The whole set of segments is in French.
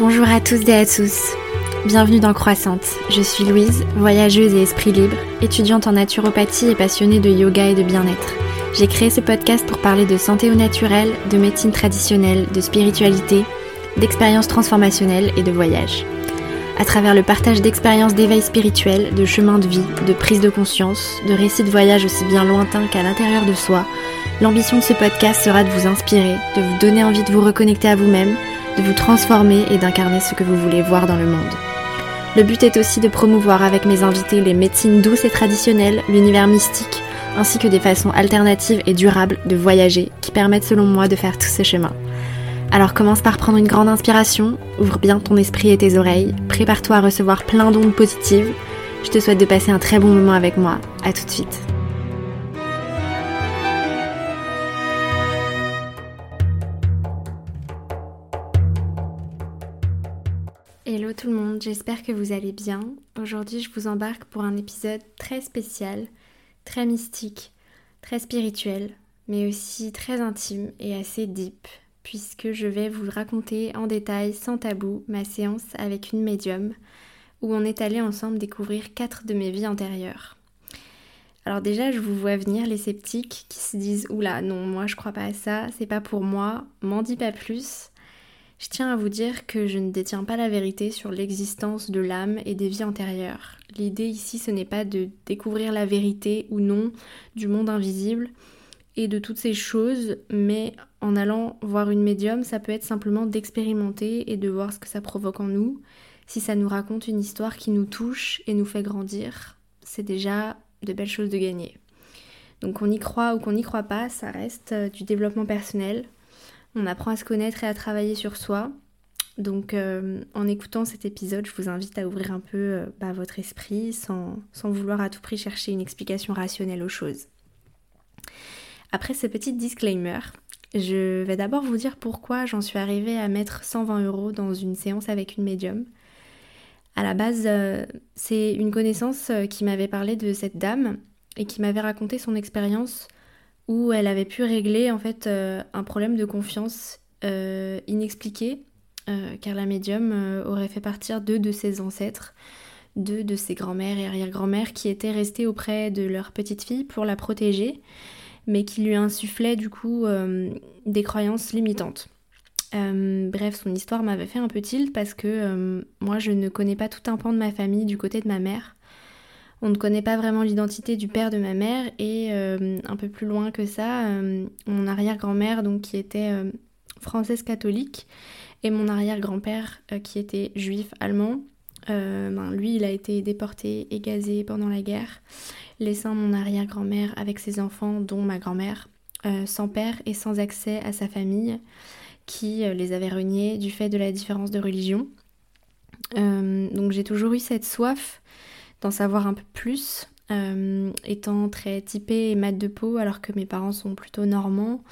Bonjour à tous et à tous. Bienvenue dans Croissante. Je suis Louise, voyageuse et esprit libre, étudiante en naturopathie et passionnée de yoga et de bien-être. J'ai créé ce podcast pour parler de santé au naturel, de médecine traditionnelle, de spiritualité, d'expériences transformationnelles et de voyage. À travers le partage d'expériences d'éveil spirituel, de chemins de vie, de prise de conscience, de récits de voyage aussi bien lointains qu'à l'intérieur de soi, l'ambition de ce podcast sera de vous inspirer, de vous donner envie de vous reconnecter à vous-même, de vous transformer et d'incarner ce que vous voulez voir dans le monde. Le but est aussi de promouvoir avec mes invités les médecines douces et traditionnelles, l'univers mystique, ainsi que des façons alternatives et durables de voyager qui permettent selon moi de faire tout ce chemin. Alors commence par prendre une grande inspiration, ouvre bien ton esprit et tes oreilles, prépare-toi à recevoir plein d'ondes positives. Je te souhaite de passer un très bon moment avec moi. À tout de suite. Tout le monde, j'espère que vous allez bien. Aujourd'hui, je vous embarque pour un épisode très spécial, très mystique, très spirituel, mais aussi très intime et assez deep puisque je vais vous raconter en détail, sans tabou, ma séance avec une médium, où on est allé ensemble découvrir quatre de mes vies antérieures. Alors déjà, je vous vois venir les sceptiques qui se disent Oula, non, moi je crois pas à ça, c'est pas pour moi, m'en dis pas plus. Je tiens à vous dire que je ne détiens pas la vérité sur l'existence de l'âme et des vies antérieures. L'idée ici, ce n'est pas de découvrir la vérité ou non du monde invisible, et de toutes ces choses, mais en allant voir une médium, ça peut être simplement d'expérimenter et de voir ce que ça provoque en nous. Si ça nous raconte une histoire qui nous touche et nous fait grandir, c'est déjà de belles choses de gagner. Donc qu'on y croit ou qu'on n'y croit pas, ça reste euh, du développement personnel. On apprend à se connaître et à travailler sur soi. Donc euh, en écoutant cet épisode, je vous invite à ouvrir un peu euh, bah, votre esprit sans, vouloir à tout prix chercher une explication rationnelle aux choses. Après ce petit disclaimer, je vais d'abord vous dire pourquoi j'en suis arrivée à mettre 120 euros dans une séance avec une médium. À la base, euh, c'est une connaissance qui m'avait parlé de cette dame et qui m'avait raconté son expérience où elle avait pu régler en fait euh, un problème de confiance inexpliqué car la médium aurait fait partir deux de ses ancêtres, deux de ses grands-mères et arrière-grand-mères qui étaient restées auprès de leur petite fille pour la protéger mais qui lui insufflait du coup euh, des croyances limitantes. Euh, bref, son histoire m'avait fait un peu tilt parce que euh, moi je ne connais pas tout un pan de ma famille du côté de ma mère. On ne connaît pas vraiment l'identité du père de ma mère et un peu plus loin que ça, mon arrière-grand-mère donc qui était française catholique et mon arrière-grand-père qui était juif allemand. Ben, lui, il a été déporté et gazé pendant la guerre laissant mon arrière-grand-mère avec ses enfants, dont ma grand-mère, euh, sans père et sans accès à sa famille, qui euh, les avait reniés du fait de la différence de religion. Euh, donc j'ai toujours eu cette soif d'en savoir un peu plus, étant très typée et mat de peau alors que mes parents sont plutôt normands.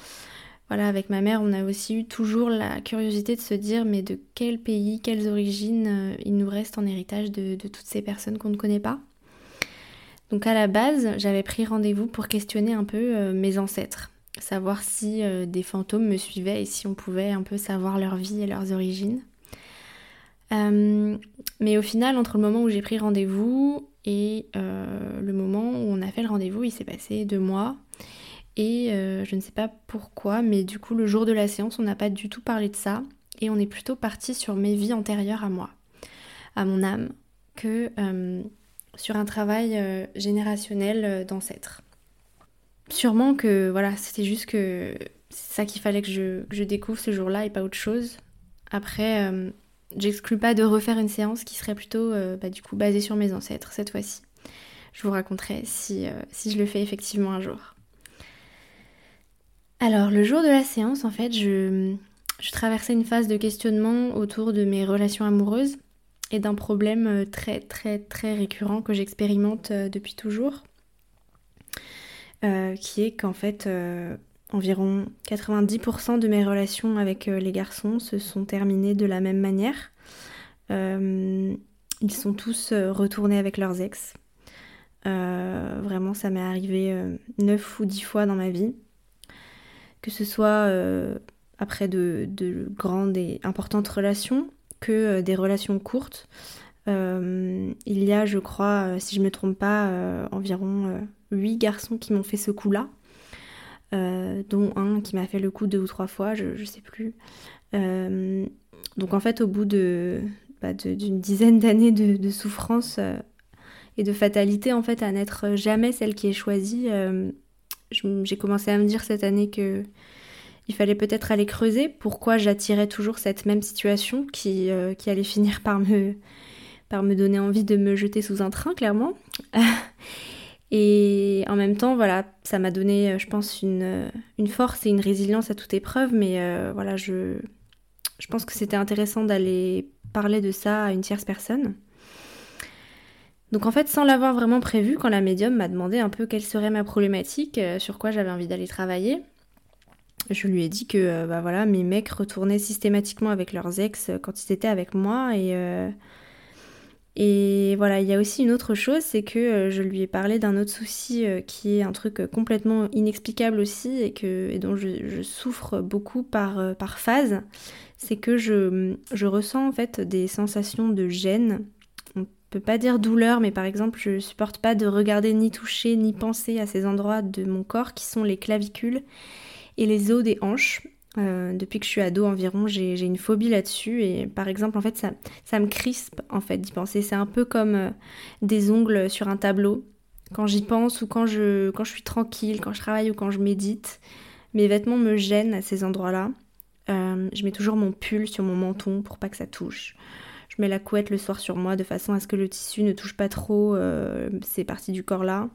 Voilà, avec ma mère, on a aussi eu toujours la curiosité de se dire mais de quel pays, quelles origines il nous reste en héritage de toutes ces personnes qu'on ne connaît pas. Donc à la base, j'avais pris rendez-vous pour questionner un peu euh, mes ancêtres, savoir si euh, des fantômes me suivaient et si on pouvait un peu savoir leur vie et leurs origines. Euh, mais au final, entre le moment où j'ai pris rendez-vous et le moment où on a fait le rendez-vous, il s'est passé deux mois. Et je ne sais pas pourquoi, mais du coup, le jour de la séance, on n'a pas du tout parlé de ça. Et on est plutôt parti sur mes vies antérieures à moi, à mon âme, que sur un travail euh, générationnel euh, d'ancêtres. Sûrement que voilà, c'était juste que c'est ça qu'il fallait que je, découvre ce jour-là et pas autre chose. Après, euh, j'exclus pas de refaire une séance qui serait plutôt bah, du coup basée sur mes ancêtres cette fois-ci. Je vous raconterai si, si je le fais effectivement un jour. Alors, le jour de la séance, en fait, je, je traversais une phase de questionnement autour de mes relations amoureuses et d'un problème euh, très très très récurrent que j'expérimente euh, depuis toujours, euh, qui est qu'en fait environ 90% de mes relations avec les garçons se sont terminées de la même manière. ils sont tous retournés avec leurs ex. vraiment, ça m'est arrivé 9 ou 10 fois dans ma vie. Que ce soit après de, de, grandes et importantes relations que des relations courtes. il y a, je crois, si je ne me trompe pas, environ 8 garçons qui m'ont fait ce coup-là. Dont un qui m'a fait le coup deux ou trois fois, je ne sais plus. donc en fait, au bout de, bah, d'une dizaine d'années de, souffrance et de fatalité, en fait, à n'être jamais celle qui est choisie, j'ai commencé à me dire cette année que il fallait peut-être aller creuser pourquoi j'attirais toujours cette même situation qui, euh, qui allait finir par me, par me donner envie de me jeter sous un train, clairement. et en même temps, voilà, ça m'a donné, euh, je pense, une, euh, une, force et une résilience à toute épreuve, mais voilà, je, pense que c'était intéressant d'aller parler de ça à une tierce personne. Donc en fait, sans l'avoir vraiment prévu, quand la médium m'a demandé un peu quelle serait ma problématique, sur quoi j'avais envie d'aller travailler, je lui ai dit que euh, bah voilà, mes mecs retournaient systématiquement avec leurs ex euh, quand ils étaient avec moi et euh, et voilà, il y a aussi une autre chose, c'est que je lui ai parlé d'un autre souci qui est un truc complètement inexplicable aussi et, que, dont je, souffre beaucoup par, par phase. C'est que je, je, ressens en fait des sensations de gêne. On peut pas dire douleur, mais par exemple, je supporte pas de regarder ni toucher ni penser à ces endroits de mon corps qui sont les clavicules et les os des hanches. Euh, depuis que je suis ado environ, j'ai une phobie là-dessus et par exemple en fait ça, ça me crispe en fait d'y penser. C'est un peu comme euh, des ongles sur un tableau. Quand j'y pense ou quand je, quand je suis tranquille, quand je travaille ou quand je médite, mes vêtements me gênent à ces endroits-là. Euh, je mets toujours mon pull sur mon menton pour pas que ça touche. Je mets la couette le soir sur moi de façon à ce que le tissu ne touche pas trop ces parties du corps là.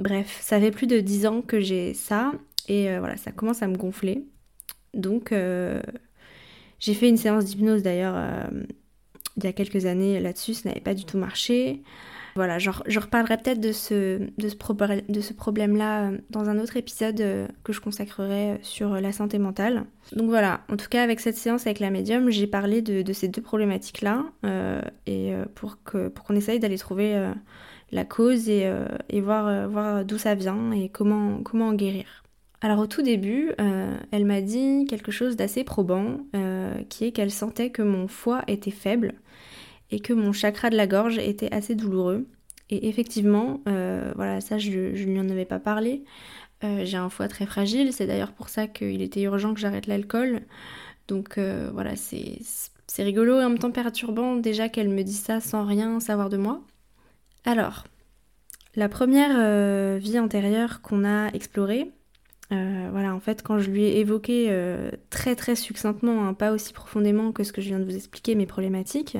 Bref, ça fait plus de 10 ans que j'ai ça et euh, voilà, ça commence à me gonfler. Donc euh, j'ai fait une séance d'hypnose d'ailleurs euh, il y a quelques années là-dessus, ça n'avait pas du tout marché. Voilà, je, reparlerai peut-être de ce, de ce, problème-là dans un autre épisode que je consacrerai sur la santé mentale. Donc voilà, en tout cas avec cette séance avec la médium, j'ai parlé de, ces deux problématiques-là et pour qu'on pour essaye d'aller trouver la cause et, euh, voir, voir d'où ça vient et comment, comment en guérir. Alors au tout début, euh, elle m'a dit quelque chose d'assez probant, qui est qu'elle sentait que mon foie était faible et que mon chakra de la gorge était assez douloureux. Et effectivement, voilà, ça je, ne lui en avais pas parlé. j'ai un foie très fragile, c'est d'ailleurs pour ça qu'il était urgent que j'arrête l'alcool. Donc voilà, c'est rigolo et en même temps perturbant déjà qu'elle me dise ça sans rien savoir de moi. Alors, la première euh, vie antérieure qu'on a explorée, euh, voilà, en fait, quand je lui ai évoqué euh, très très succinctement, hein, pas aussi profondément que ce que je viens de vous expliquer, mes problématiques,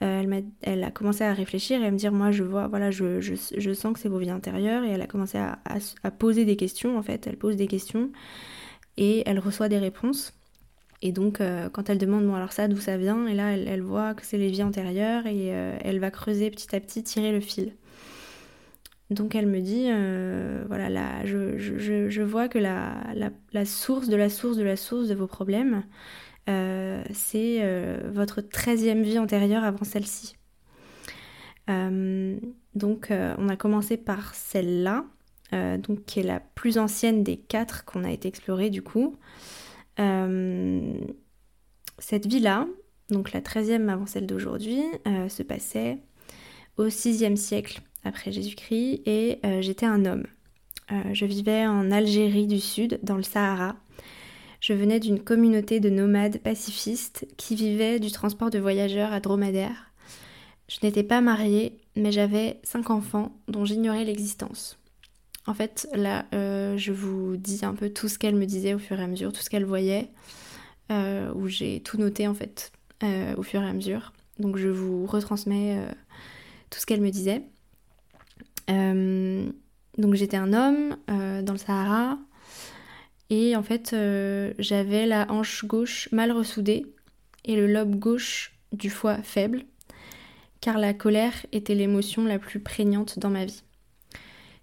elle, a, elle, a, commencé à réfléchir et à me dire, moi, je vois, voilà, je, je, sens que c'est vos vies antérieures, et elle a commencé à, à, poser des questions, en fait, elle pose des questions, et elle reçoit des réponses. Et donc, quand elle demande, bon, alors ça, d'où ça vient? Et là, elle, elle voit que c'est les vies antérieures et elle va creuser petit à petit, tirer le fil. Donc elle me dit, euh, voilà, là, je, vois que la, source de la source de la source de vos problèmes, euh, c'est euh, votre 13e vie antérieure avant celle-ci. donc on a commencé par celle-là, donc qui est la plus ancienne des quatre qu'on a été explorées du coup. cette vie-là, donc la 13e avant celle d'aujourd'hui, se passait au 6e siècle après Jésus-Christ, et euh, j'étais un homme. Euh, je vivais en Algérie du Sud, dans le Sahara. Je venais d'une communauté de nomades pacifistes qui vivaient du transport de voyageurs à dromadaire. Je n'étais pas mariée, mais j'avais cinq enfants dont j'ignorais l'existence. En fait, là, euh, je vous dis un peu tout ce qu'elle me disait au fur et à mesure, tout ce qu'elle voyait, où j'ai tout noté en fait au fur et à mesure. Donc je vous retransmets tout ce qu'elle me disait. Euh, donc j'étais un homme euh, dans le Sahara et en fait euh, j'avais la hanche gauche mal ressoudée et le lobe gauche du foie faible car la colère était l'émotion la plus prégnante dans ma vie.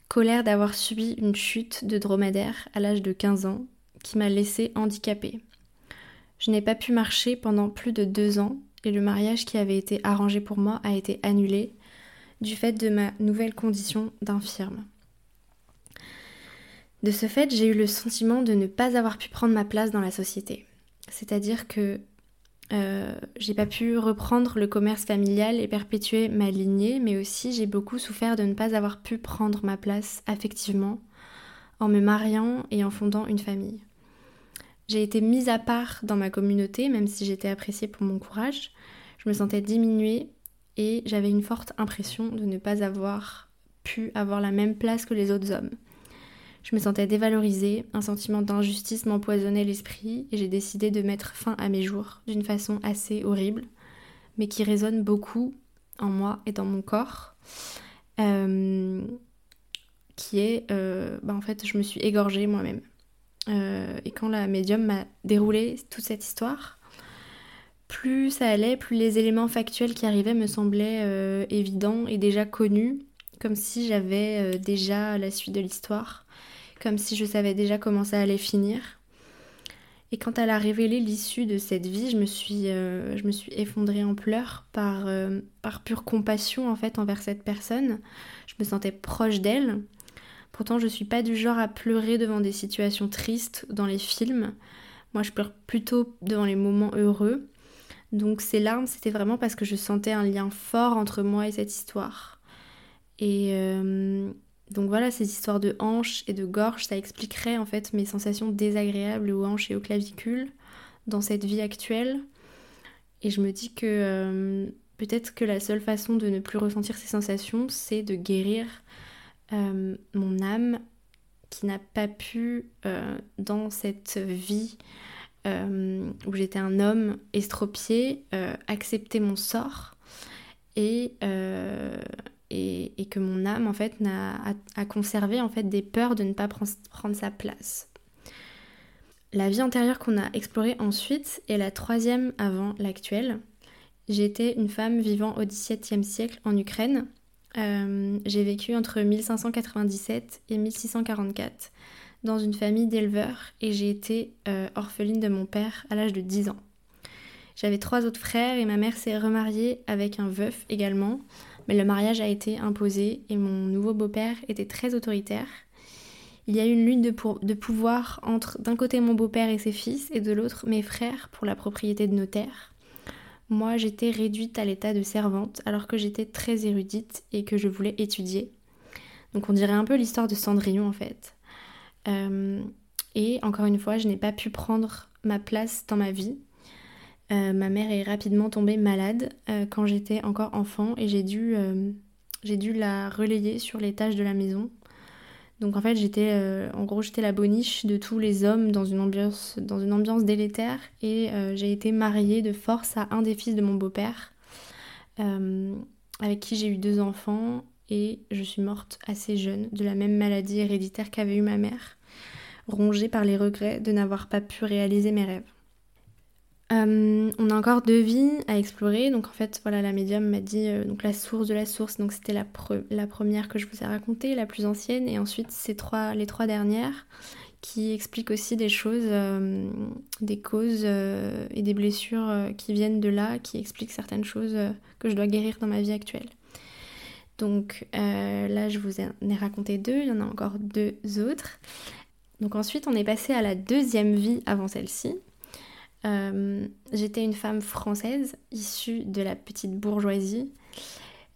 Colère d'avoir subi une chute de dromadaire à l'âge de 15 ans qui m'a laissée handicapée. Je n'ai pas pu marcher pendant plus de deux ans et le mariage qui avait été arrangé pour moi a été annulé du fait de ma nouvelle condition d'infirme. De ce fait, j'ai eu le sentiment de ne pas avoir pu prendre ma place dans la société. C'est-à-dire que euh, j'ai pas pu reprendre le commerce familial et perpétuer ma lignée, mais aussi j'ai beaucoup souffert de ne pas avoir pu prendre ma place affectivement en me mariant et en fondant une famille. J'ai été mise à part dans ma communauté, même si j'étais appréciée pour mon courage. Je me sentais diminuée et j'avais une forte impression de ne pas avoir pu avoir la même place que les autres hommes. Je me sentais dévalorisée, un sentiment d'injustice m'empoisonnait l'esprit et j'ai décidé de mettre fin à mes jours d'une façon assez horrible, mais qui résonne beaucoup en moi et dans mon corps. Euh, qui est, euh, bah en fait, je me suis égorgée moi-même. Euh, et quand la médium m'a déroulé toute cette histoire, plus ça allait, plus les éléments factuels qui arrivaient me semblaient évidents et déjà connus, comme si j'avais déjà la suite de l'histoire comme si je savais déjà comment ça allait finir. Et quand elle a révélé l'issue de cette vie, je me suis, euh, je me suis effondrée en pleurs par, euh, par pure compassion en fait envers cette personne. Je me sentais proche d'elle. Pourtant, je suis pas du genre à pleurer devant des situations tristes dans les films. Moi, je pleure plutôt devant les moments heureux. Donc ces larmes, c'était vraiment parce que je sentais un lien fort entre moi et cette histoire. Et, euh, donc voilà, ces histoires de hanches et de gorge, ça expliquerait en fait mes sensations désagréables aux hanches et aux clavicules dans cette vie actuelle. Et je me dis que euh, peut-être que la seule façon de ne plus ressentir ces sensations, c'est de guérir euh, mon âme qui n'a pas pu, dans cette vie où j'étais un homme estropié, accepter mon sort et et, que mon âme en fait a, conservé en fait des peurs de ne pas prendre sa place. La vie antérieure qu'on a explorée ensuite est la troisième avant l'actuelle. J'étais une femme vivant au XVIIe siècle en Ukraine. Euh, j'ai vécu entre 1597 et 1644 dans une famille d'éleveurs et j'ai été euh, orpheline de mon père à l'âge de 10 ans. J'avais trois autres frères et ma mère s'est remariée avec un veuf également mais le mariage a été imposé et mon nouveau beau-père était très autoritaire. Il y a eu une lutte de, pouvoir entre d'un côté mon beau-père et ses fils et de l'autre mes frères pour la propriété de nos terres. Moi j'étais réduite à l'état de servante alors que j'étais très érudite et que je voulais étudier. Donc on dirait un peu l'histoire de Cendrillon en fait. Euh, et encore une fois, je n'ai pas pu prendre ma place dans ma vie euh, ma mère est rapidement tombée malade euh, quand j'étais encore enfant et j'ai dû, dû la relayer sur les tâches de la maison. Donc en fait j'étais en gros j'étais la boniche de tous les hommes dans une ambiance, dans une ambiance délétère et j'ai été mariée de force à un des fils de mon beau-père avec qui j'ai eu deux enfants et je suis morte assez jeune de la même maladie héréditaire qu'avait eu ma mère, rongée par les regrets de n'avoir pas pu réaliser mes rêves. Euh, on a encore deux vies à explorer. Donc en fait, voilà, la médium m'a dit euh, donc la source de la source. Donc c'était la, première que je vous ai racontée, la plus ancienne, et ensuite ces trois, les trois dernières qui expliquent aussi des choses, euh, des causes et des blessures qui viennent de là, qui expliquent certaines choses que je dois guérir dans ma vie actuelle. Donc là, je vous en ai raconté deux. Il y en a encore deux autres. Donc ensuite, on est passé à la deuxième vie avant celle-ci. Euh, j'étais une femme française issue de la petite bourgeoisie.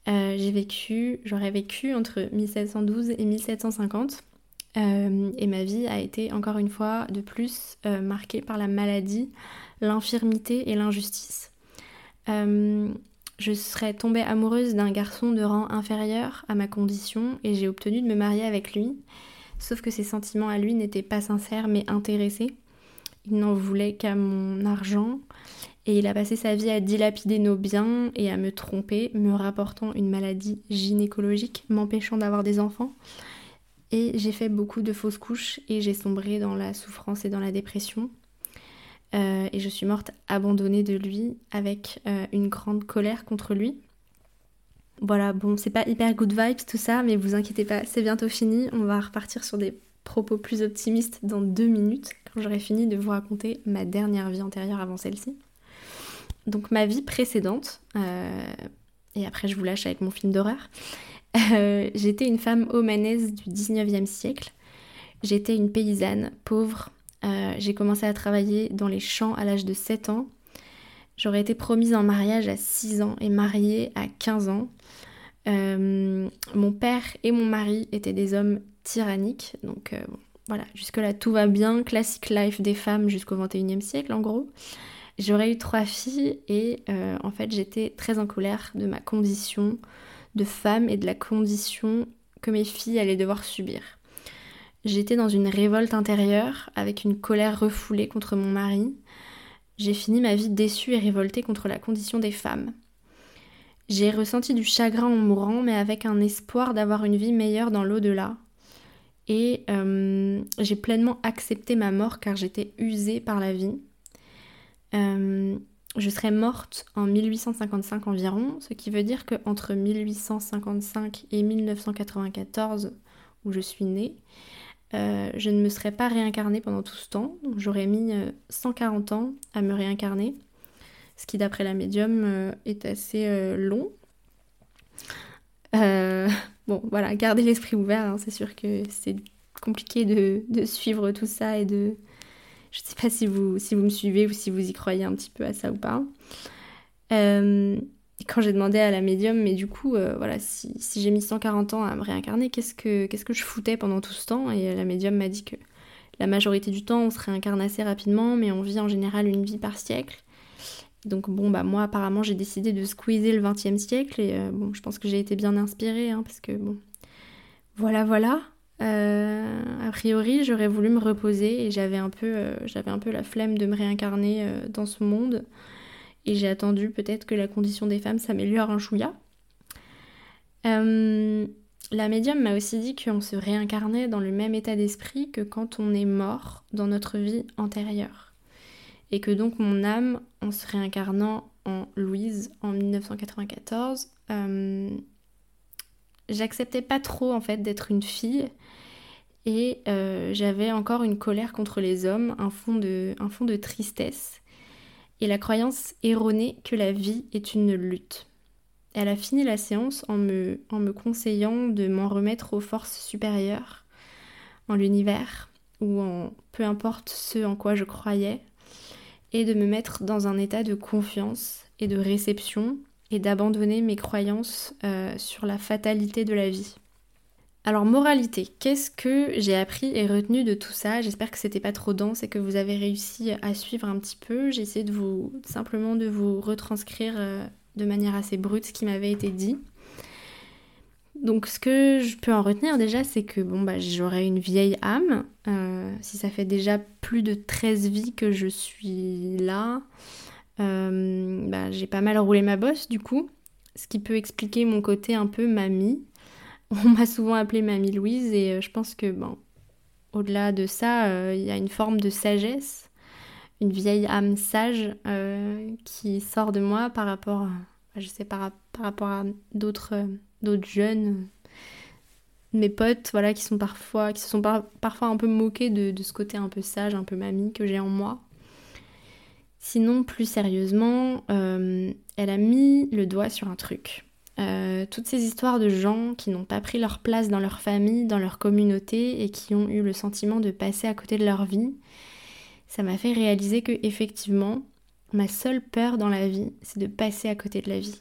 Euh, j'ai vécu, j'aurais vécu entre 1712 et 1750. Euh, et ma vie a été encore une fois de plus marquée par la maladie, l'infirmité et l'injustice. Je serais tombée amoureuse d'un garçon de rang inférieur à ma condition et j'ai obtenu de me marier avec lui. Sauf que ses sentiments à lui n'étaient pas sincères mais intéressés. Il n'en voulait qu'à mon argent et il a passé sa vie à dilapider nos biens et à me tromper, me rapportant une maladie gynécologique, m'empêchant d'avoir des enfants. Et j'ai fait beaucoup de fausses couches et j'ai sombré dans la souffrance et dans la dépression. Euh, et je suis morte abandonnée de lui avec euh, une grande colère contre lui. Voilà, bon, c'est pas hyper good vibes tout ça, mais vous inquiétez pas, c'est bientôt fini. On va repartir sur des propos plus optimistes dans deux minutes quand j'aurai fini de vous raconter ma dernière vie antérieure avant celle-ci. Donc ma vie précédente, euh, et après je vous lâche avec mon film d'horreur, j'étais une femme omanaise du 19e siècle. J'étais une paysanne pauvre. Euh, j'ai commencé à travailler dans les champs à l'âge de 7 ans. J'aurais été promise en mariage à 6 ans et mariée à 15 ans. Euh, mon père et mon mari étaient des hommes tyranniques, donc euh, voilà, jusque-là tout va bien, classic life des femmes jusqu'au 21e siècle en gros. J'aurais eu trois filles et en fait j'étais très en colère de ma condition de femme et de la condition que mes filles allaient devoir subir. J'étais dans une révolte intérieure avec une colère refoulée contre mon mari. J'ai fini ma vie déçue et révoltée contre la condition des femmes. J'ai ressenti du chagrin en mourant, mais avec un espoir d'avoir une vie meilleure dans l'au-delà. Et euh, j'ai pleinement accepté ma mort car j'étais usée par la vie. Euh, je serais morte en 1855 environ, ce qui veut dire qu'entre 1855 et 1994, où je suis née, euh, je ne me serais pas réincarnée pendant tout ce temps. J'aurais mis 140 ans à me réincarner ce qui d'après la médium euh, est assez euh, long. Euh, bon, voilà, gardez l'esprit ouvert, hein, c'est sûr que c'est compliqué de, suivre tout ça et de... Je ne sais pas si vous, si vous me suivez ou si vous y croyez un petit peu à ça ou pas. Quand j'ai demandé à la médium, mais du coup, voilà, si, j'ai mis 140 ans à me réincarner, qu'est-ce que, je foutais pendant tout ce temps? Et la médium m'a dit que la majorité du temps, on se réincarne assez rapidement, mais on vit en général une vie par siècle. Donc bon bah moi apparemment j'ai décidé de squeezer le 20e siècle et euh, bon je pense que j'ai été bien inspirée hein, parce que bon voilà voilà. Euh, a priori j'aurais voulu me reposer et j'avais un peu euh, j'avais un peu la flemme de me réincarner dans ce monde et j'ai attendu peut-être que la condition des femmes s'améliore un chouïa. la médium m'a aussi dit qu'on se réincarnait dans le même état d'esprit que quand on est mort dans notre vie antérieure. Et que donc mon âme, en se réincarnant en Louise en 1994, euh, j'acceptais pas trop en fait d'être une fille. Et euh, j'avais encore une colère contre les hommes, un fond, de, un fond de tristesse et la croyance erronée que la vie est une lutte. Elle a fini la séance en me, en me conseillant de m'en remettre aux forces supérieures, en l'univers, ou en peu importe ce en quoi je croyais, et de me mettre dans un état de confiance et de réception et d'abandonner mes croyances euh, sur la fatalité de la vie. Alors moralité, qu'est-ce que j'ai appris et retenu de tout ça? J'espère que c'était pas trop dense et que vous avez réussi à suivre un petit peu. J'ai essayé de vous simplement de vous retranscrire euh, de manière assez brute ce qui m'avait été dit. Donc ce que je peux en retenir déjà, c'est que bon bah j'aurais une vieille âme. Euh, si ça fait déjà plus de 13 vies que je suis là, euh, bah, j'ai pas mal roulé ma bosse du coup. Ce qui peut expliquer mon côté un peu mamie. On m'a souvent appelée Mamie Louise et euh, je pense que au-delà de ça, il y a une forme de sagesse, une vieille âme sage qui sort de moi par rapport, je sais, par, rapport à d'autres d'autres jeunes, mes potes, voilà, qui se sont parfois un peu moqués de, ce côté un peu sage, un peu mamie que j'ai en moi. Sinon, plus sérieusement, euh, elle a mis le doigt sur un truc. Euh, toutes ces histoires de gens qui n'ont pas pris leur place dans leur famille, dans leur communauté et qui ont eu le sentiment de passer à côté de leur vie, ça m'a fait réaliser que effectivement, ma seule peur dans la vie, c'est de passer à côté de la vie.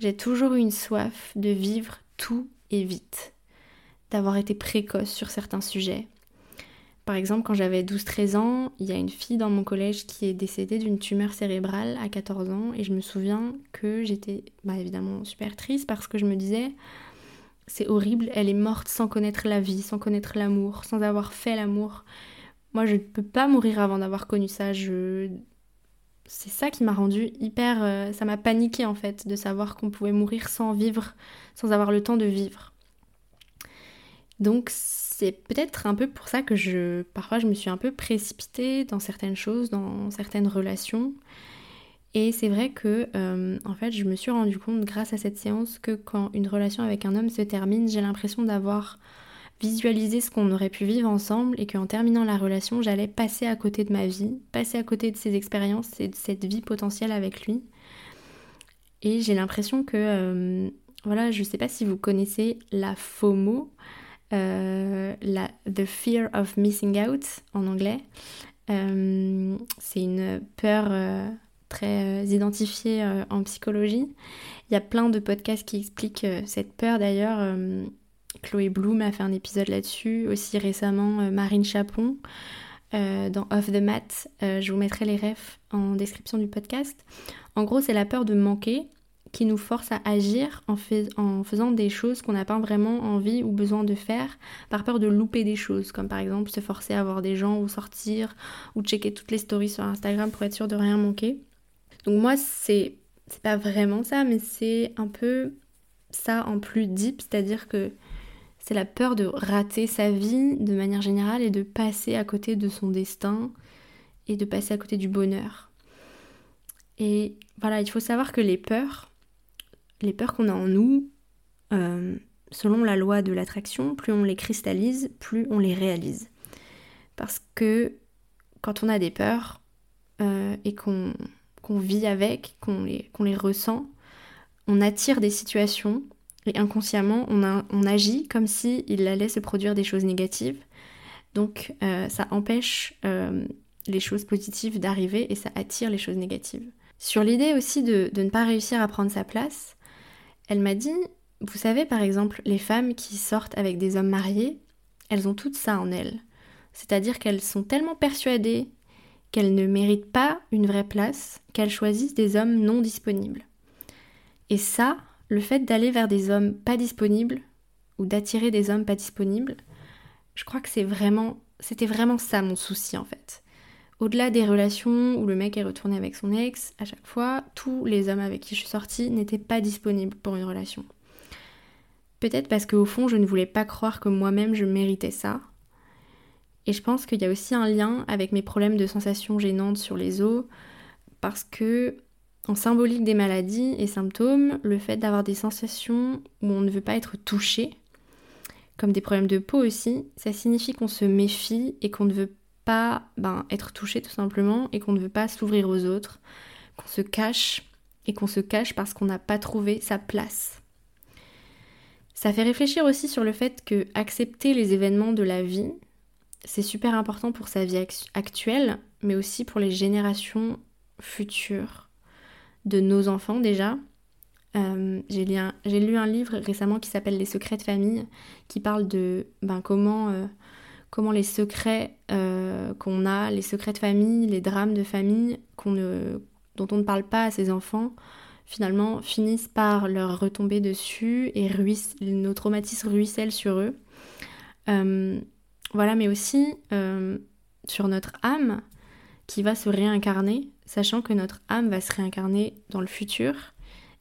J'ai toujours eu une soif de vivre tout et vite, d'avoir été précoce sur certains sujets. Par exemple, quand j'avais 12-13 ans, il y a une fille dans mon collège qui est décédée d'une tumeur cérébrale à 14 ans et je me souviens que j'étais bah, évidemment super triste parce que je me disais c'est horrible, elle est morte sans connaître la vie, sans connaître l'amour, sans avoir fait l'amour. Moi, je ne peux pas mourir avant d'avoir connu ça. C'est ça qui m'a rendu hyper... Euh, ça m'a paniqué en fait de savoir qu'on pouvait mourir sans vivre, sans avoir le temps de vivre. Donc c'est peut-être un peu pour ça que je parfois je me suis un peu précipitée dans certaines choses, dans certaines relations. Et c'est vrai que euh, en fait je me suis rendu compte grâce à cette séance que quand une relation avec un homme se termine, j'ai l'impression d'avoir visualiser ce qu'on aurait pu vivre ensemble et qu'en terminant la relation, j'allais passer à côté de ma vie, passer à côté de ses expériences et de cette vie potentielle avec lui. Et j'ai l'impression que, euh, voilà, je sais pas si vous connaissez la FOMO, euh, la The Fear of Missing Out en anglais. Euh, c'est une peur, très identifié en psychologie. Il y a plein de podcasts qui expliquent cette peur d'ailleurs. Chloé Bloom a fait un épisode là-dessus, aussi récemment Marine Chapon. dans Off the Mat. je vous mettrai les refs en description du podcast. En gros, c'est la peur de manquer qui nous force à agir en, faisant des choses qu'on n'a pas vraiment envie ou besoin de faire par peur de louper des choses, comme par exemple se forcer à voir des gens ou sortir ou checker toutes les stories sur Instagram pour être sûr de rien manquer. Donc moi, c'est pas vraiment ça, mais c'est un peu ça en plus deep, c'est-à-dire que c'est la peur de rater sa vie de manière générale et de passer à côté de son destin et de passer à côté du bonheur. Et voilà, il faut savoir que les peurs, les peurs qu'on a en nous, euh, selon la loi de l'attraction, plus on les cristallise, plus on les réalise. Parce que quand on a des peurs euh, et qu'on vit avec, qu'on les, ressent, on attire des situations et inconsciemment on, agit comme s'il il allait se produire des choses négatives. Donc euh, ça empêche les choses positives d'arriver et ça attire les choses négatives. Sur l'idée aussi de, ne pas réussir à prendre sa place, elle m'a dit, vous savez par exemple, les femmes qui sortent avec des hommes mariés, elles ont tout ça en elles. C'est-à-dire qu'elles sont tellement persuadées qu'elles ne méritent pas une vraie place qu'elles choisissent des hommes non disponibles. Et ça, le fait d'aller vers des hommes pas disponibles ou d'attirer des hommes pas disponibles, je crois que c'est vraiment c'était vraiment ça mon souci en fait. Au-delà des relations où le mec est retourné avec son ex, à chaque fois, tous les hommes avec qui je suis sortie n'étaient pas disponibles pour une relation. Peut-être parce qu'au fond, je ne voulais pas croire que moi-même je méritais ça. Et je pense qu'il y a aussi un lien avec mes problèmes de sensations gênantes sur les os, parce que, en symbolique des maladies et symptômes, le fait d'avoir des sensations où on ne veut pas être touché, comme des problèmes de peau aussi, ça signifie qu'on se méfie et qu'on ne veut ben, être touché tout simplement et qu'on ne veut pas s'ouvrir aux autres, qu'on se cache et qu'on se cache parce qu'on n'a pas trouvé sa place. Ça fait réfléchir aussi sur le fait que accepter les événements de la vie, c'est super important pour sa vie actuelle, mais aussi pour les générations futures de nos enfants déjà. Euh, j'ai lu, un livre récemment qui s'appelle Les secrets de famille, qui parle de ben, comment euh, comment les secrets euh, qu'on a, les secrets de famille, les drames de famille dont on ne parle pas à ses enfants, finalement finissent par leur retomber dessus et nos traumatismes ruissellent sur eux. Euh, voilà, mais aussi euh, sur notre âme qui va se réincarner, sachant que notre âme va se réincarner dans le futur.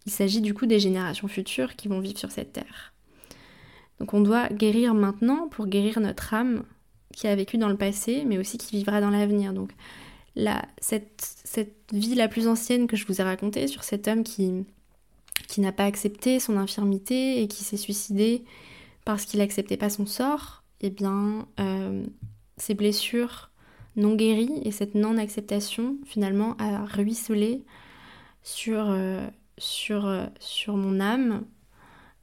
Il s'agit du coup des générations futures qui vont vivre sur cette terre. Donc on doit guérir maintenant pour guérir notre âme qui a vécu dans le passé, mais aussi qui vivra dans l'avenir. Donc cette, vie la plus ancienne que je vous ai racontée sur cet homme qui, n'a pas accepté son infirmité et qui s'est suicidé parce qu'il n'acceptait pas son sort, eh bien, euh, ces blessures non guéries et cette non-acceptation, finalement, a ruisselé sur, euh, euh, sur mon âme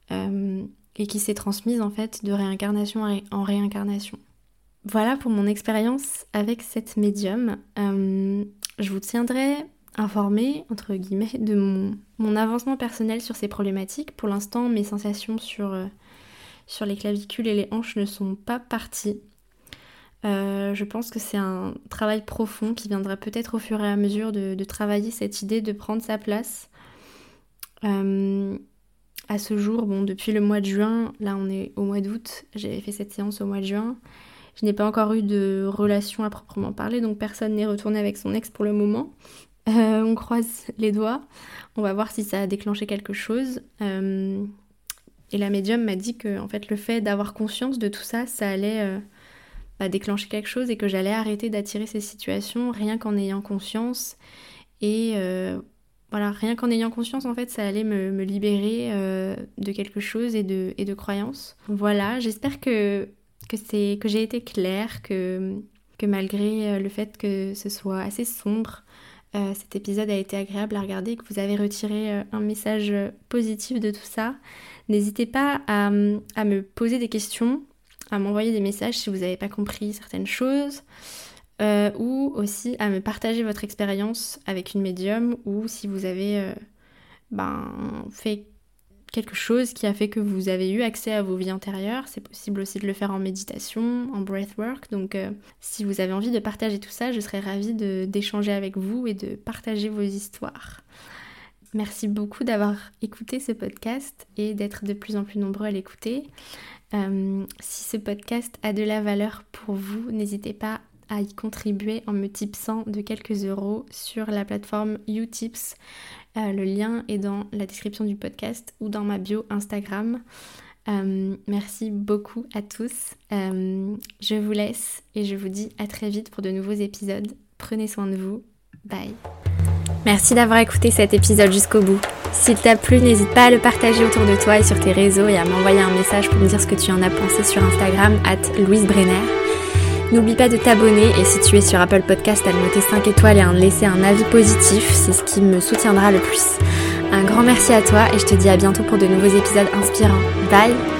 et qui s'est transmise, en fait, de réincarnation en réincarnation. Voilà pour mon expérience avec cette médium. Euh, je vous tiendrai informé, entre guillemets, de mon, avancement personnel sur ces problématiques. Pour l'instant, mes sensations sur, euh, les clavicules et les hanches ne sont pas parties. Euh, je pense que c'est un travail profond qui viendra peut-être au fur et à mesure de, travailler cette idée de prendre sa place. à ce jour, bon, depuis le mois de juin, là on est au mois d'août, j'avais fait cette séance au mois de juin. Je n'ai pas encore eu de relation à proprement parler, donc personne n'est retourné avec son ex pour le moment. Euh, on croise les doigts, on va voir si ça a déclenché quelque chose. Euh, et la médium m'a dit que en fait le fait d'avoir conscience de tout ça, ça allait euh, bah, déclencher quelque chose et que j'allais arrêter d'attirer ces situations rien qu'en ayant conscience. Et voilà, rien qu'en ayant conscience, en fait, ça allait me, libérer de quelque chose et de, et de croyances. Voilà, j'espère que que c'est que j'ai été claire, que, que malgré euh, le fait que ce soit assez sombre, euh, cet épisode a été agréable à regarder, que vous avez retiré euh, un message positif de tout ça. N'hésitez pas à, à, me poser des questions, à m'envoyer des messages si vous n'avez pas compris certaines choses. ou aussi à me partager votre expérience avec une médium ou si vous avez ben, fait quelque chose qui a fait que vous avez eu accès à vos vies antérieures. C'est possible aussi de le faire en méditation, en breathwork. Donc euh, si vous avez envie de partager tout ça, je serais ravie d'échanger avec vous et de partager vos histoires. Merci beaucoup d'avoir écouté ce podcast et d'être de plus en plus nombreux à l'écouter. si ce podcast a de la valeur pour vous, n'hésitez pas à y contribuer en me tipsant de quelques euros sur la plateforme Utips. Euh, le lien est dans la description du podcast ou dans ma bio Instagram. Euh, merci beaucoup à tous. Euh, je vous laisse et je vous dis à très vite pour de nouveaux épisodes. Prenez soin de vous. Bye. Merci d'avoir écouté cet épisode jusqu'au bout. S'il t'a plu, n'hésite pas à le partager autour de toi et sur tes réseaux et à m'envoyer un message pour me dire ce que tu en as pensé sur Instagram, at Louise Brenner. N'oublie pas de t'abonner et si tu es sur Apple Podcast, à noter 5 étoiles et à laisser un avis positif, c'est ce qui me soutiendra le plus. Un grand merci à toi et je te dis à bientôt pour de nouveaux épisodes inspirants. Bye